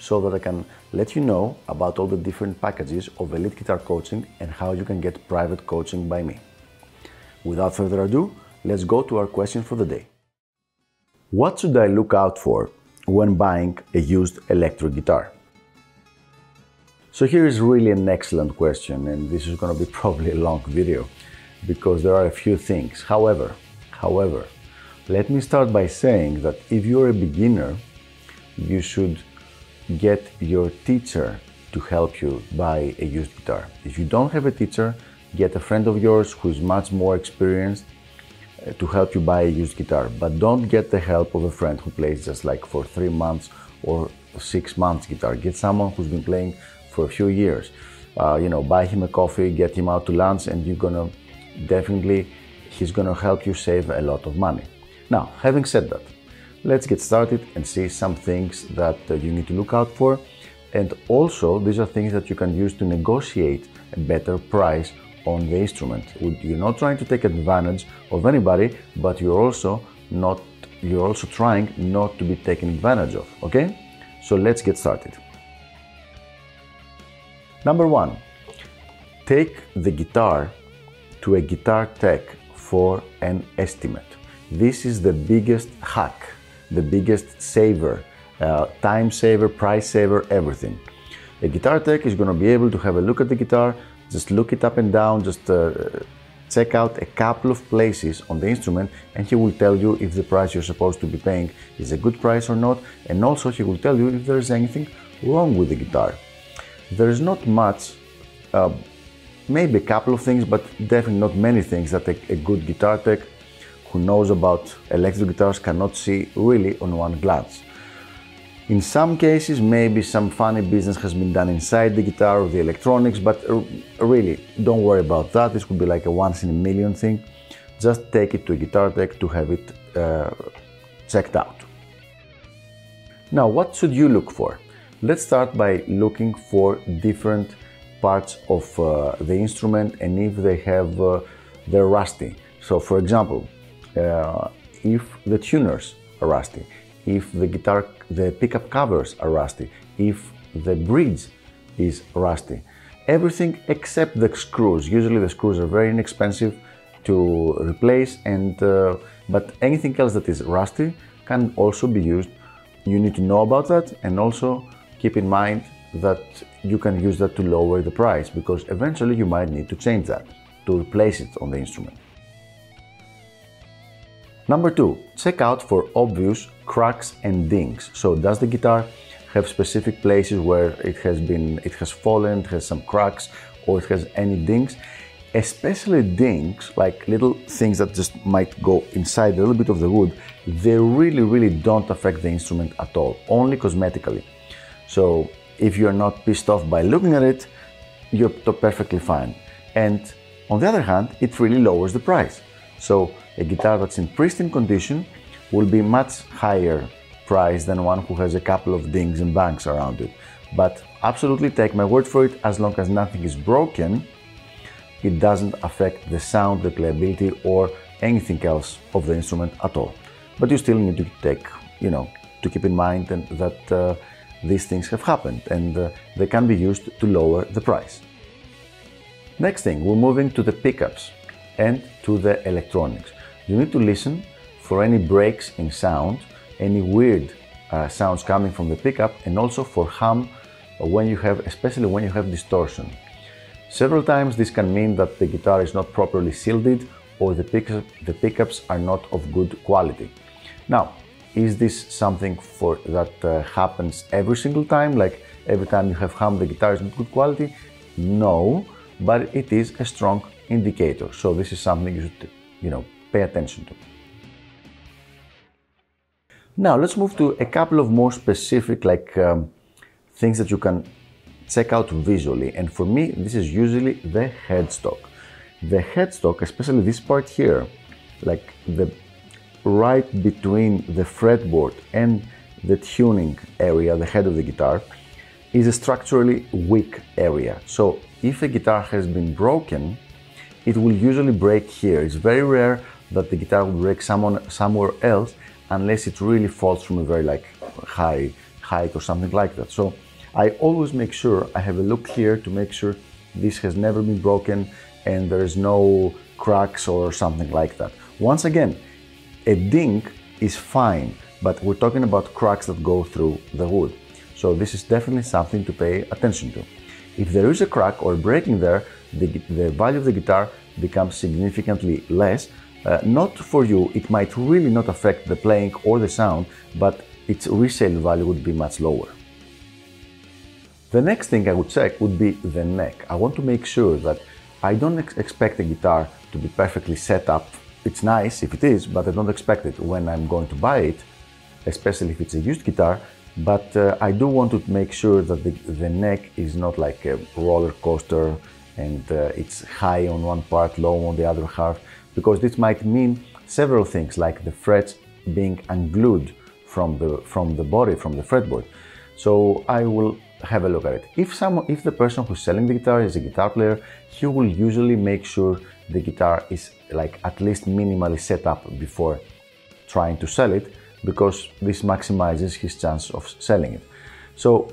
so that I can let you know about all the different packages of elite guitar coaching and how you can get private coaching by me. Without further ado, let's go to our question for the day. What should I look out for when buying a used electric guitar? So here is really an excellent question and this is going to be probably a long video because there are a few things. However, however, let me start by saying that if you're a beginner, you should get your teacher to help you buy a used guitar. If you don't have a teacher, get a friend of yours who's much more experienced uh, to help you buy a used guitar. But don't get the help of a friend who plays just like for three months or six months guitar. Get someone who's been playing for a few years. Uh, you know, buy him a coffee, get him out to lunch, and you're gonna definitely, he's gonna help you save a lot of money. Now, having said that, let's get started and see some things that uh, you need to look out for. And also, these are things that you can use to negotiate a better price on the instrument. You're not trying to take advantage of anybody, but you're also not you're also trying not to be taken advantage of, okay? So let's get started. Number 1. Take the guitar to a guitar tech for an estimate. This is the biggest hack the biggest saver, uh, time saver, price saver, everything. A guitar tech is going to be able to have a look at the guitar, just look it up and down, just uh, check out a couple of places on the instrument, and he will tell you if the price you're supposed to be paying is a good price or not, and also he will tell you if there is anything wrong with the guitar. There is not much, uh, maybe a couple of things, but definitely not many things that a, a good guitar tech who knows about electric guitars cannot see really on one glance. In some cases, maybe some funny business has been done inside the guitar or the electronics, but really, don't worry about that. This could be like a once in a million thing. Just take it to a guitar tech to have it uh, checked out. Now, what should you look for? Let's start by looking for different parts of uh, the instrument and if they have uh, they're rusty. So, for example, if the tuners are rusty, if the guitar, the pickup covers are rusty, if the bridge is rusty. Everything except the screws. Usually the screws are very inexpensive to replace and uh, but anything else that is rusty can also be used. You need to know about that and also keep in mind that you can use that to lower the price because eventually you might need to change that to replace it on the instrument. Number two, check out for obvious cracks and dings. So does the guitar have specific places where it has been, it has fallen, it has some cracks, or it has any dings? Especially dings, like little things that just might go inside a little bit of the wood, they really, really don't affect the instrument at all, only cosmetically. So if you're not pissed off by looking at it, you're perfectly fine. And on the other hand, it really lowers the price. So a guitar that's in pristine condition will be much higher price than one who has a couple of dings and bangs around it. But absolutely take my word for it, as long as nothing is broken, it doesn't affect the sound, the playability, or anything else of the instrument at all. But you still need to take, you know, to keep in mind that uh, these things have happened and uh, they can be used to lower the price. Next thing, we're moving to the pickups and to the electronics. You need to listen for any breaks in sound, any weird uh, sounds coming from the pickup, and also for hum when you have, especially when you have distortion. Several times this can mean that the guitar is not properly shielded or the, pick the pickups are not of good quality. Now, is this something for that uh, happens every single time? Like every time you have hum, the guitar is not good quality? No, but it is a strong indicator. So this is something you should, you know, pay attention to. Now let's move to a couple of more specific like um, things that you can check out visually. And for me, this is usually the headstock. The headstock, especially this part here, like the right between the fretboard and the tuning area, the head of the guitar, is a structurally weak area. So if a guitar has been broken, it will usually break here. It's very rare that the guitar will break someone, somewhere else unless it really falls from a very like high height or something like that. So I always make sure I have a look here to make sure this has never been broken and there is no cracks or something like that. Once again, a ding is fine, but we're talking about cracks that go through the wood. So this is definitely something to pay attention to. If there is a crack or breaking there, the, the value of the guitar becomes significantly less. Uh, not for you, it might really not affect the playing or the sound, but its resale value would be much lower. The next thing I would check would be the neck. I want to make sure that I don't ex expect a guitar to be perfectly set up. It's nice if it is, but I don't expect it when I'm going to buy it, especially if it's a used guitar. But uh, I do want to make sure that the, the neck is not like a roller coaster and uh, it's high on one part, low on the other half, because this might mean several things like the frets being unglued from the, from the body, from the fretboard. So I will have a look at it. If someone, if the person who's selling the guitar is a guitar player, he will usually make sure the guitar is like at least minimally set up before trying to sell it because this maximizes his chance of selling it. So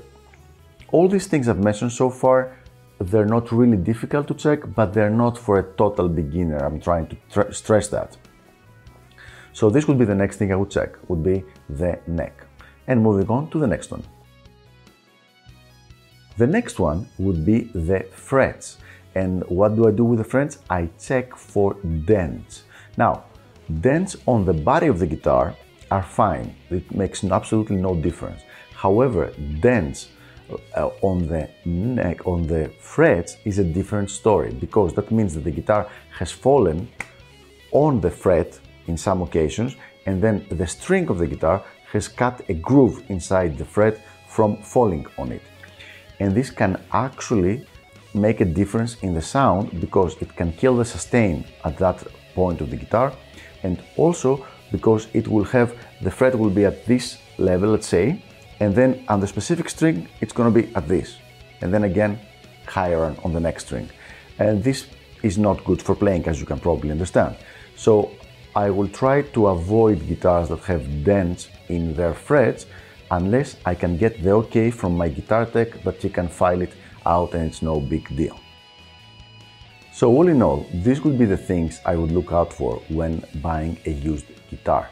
all these things I've mentioned so far, they're not really difficult to check, but they're not for a total beginner. I'm trying to stress that. So this would be the next thing I would check, would be the neck. And moving on to the next one. The next one would be the frets. And what do I do with the frets? I check for dents. Now, dents on the body of the guitar are fine. It makes absolutely no difference. However, dents uh, on the neck, on the frets is a different story because that means that the guitar has fallen on the fret in some occasions and then the string of the guitar has cut a groove inside the fret from falling on it. And this can actually make a difference in the sound because it can kill the sustain at that point of the guitar and also because it will have the fret will be at this level, let's say, and then on the specific string, it's going to be at this, and then again higher on the next string. And this is not good for playing, as you can probably understand. So I will try to avoid guitars that have dents in their frets unless I can get the okay from my guitar tech that he can file it out and it's no big deal. So all in all, these would be the things I would look out for when buying a used guitar.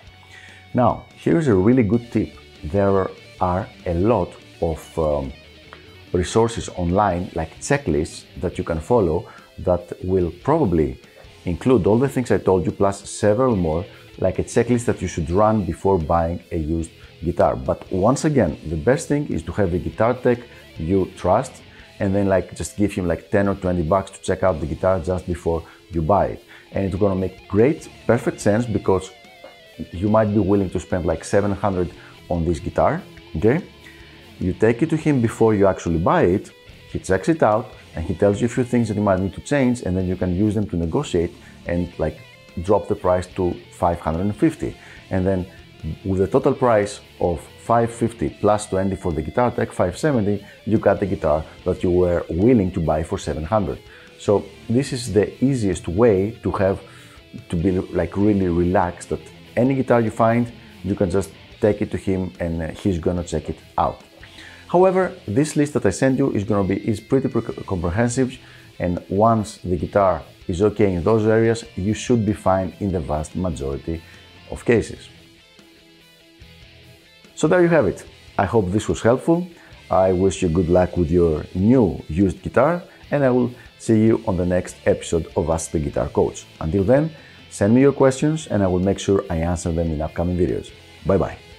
Now, here's a really good tip. There are a lot of um, resources online, like checklists that you can follow that will probably include all the things I told you plus several more, like a checklist that you should run before buying a used guitar. But once again, the best thing is to have a guitar tech you trust and then like just give him like 10 or 20 bucks to check out the guitar just before you buy it. And it's gonna make great, perfect sense because you might be willing to spend like 700 on this guitar, okay? You take it to him before you actually buy it, he checks it out, and he tells you a few things that you might need to change, and then you can use them to negotiate and like drop the price to 550. And then with the total price of 550 plus 20 for the guitar tech 570 you got the guitar that you were willing to buy for 700 so this is the easiest way to have to be like really relaxed that any guitar you find, you can just take it to him and uh, he's gonna check it out. However, this list that I sent you is gonna be is pretty comprehensive and once the guitar is okay in those areas, you should be fine in the vast majority of cases. So there you have it. I hope this was helpful. I wish you good luck with your new used guitar and I will see you on the next episode of Ask the Guitar Coach. Until then, Send me your questions and I will make sure I answer them in upcoming videos. Bye bye.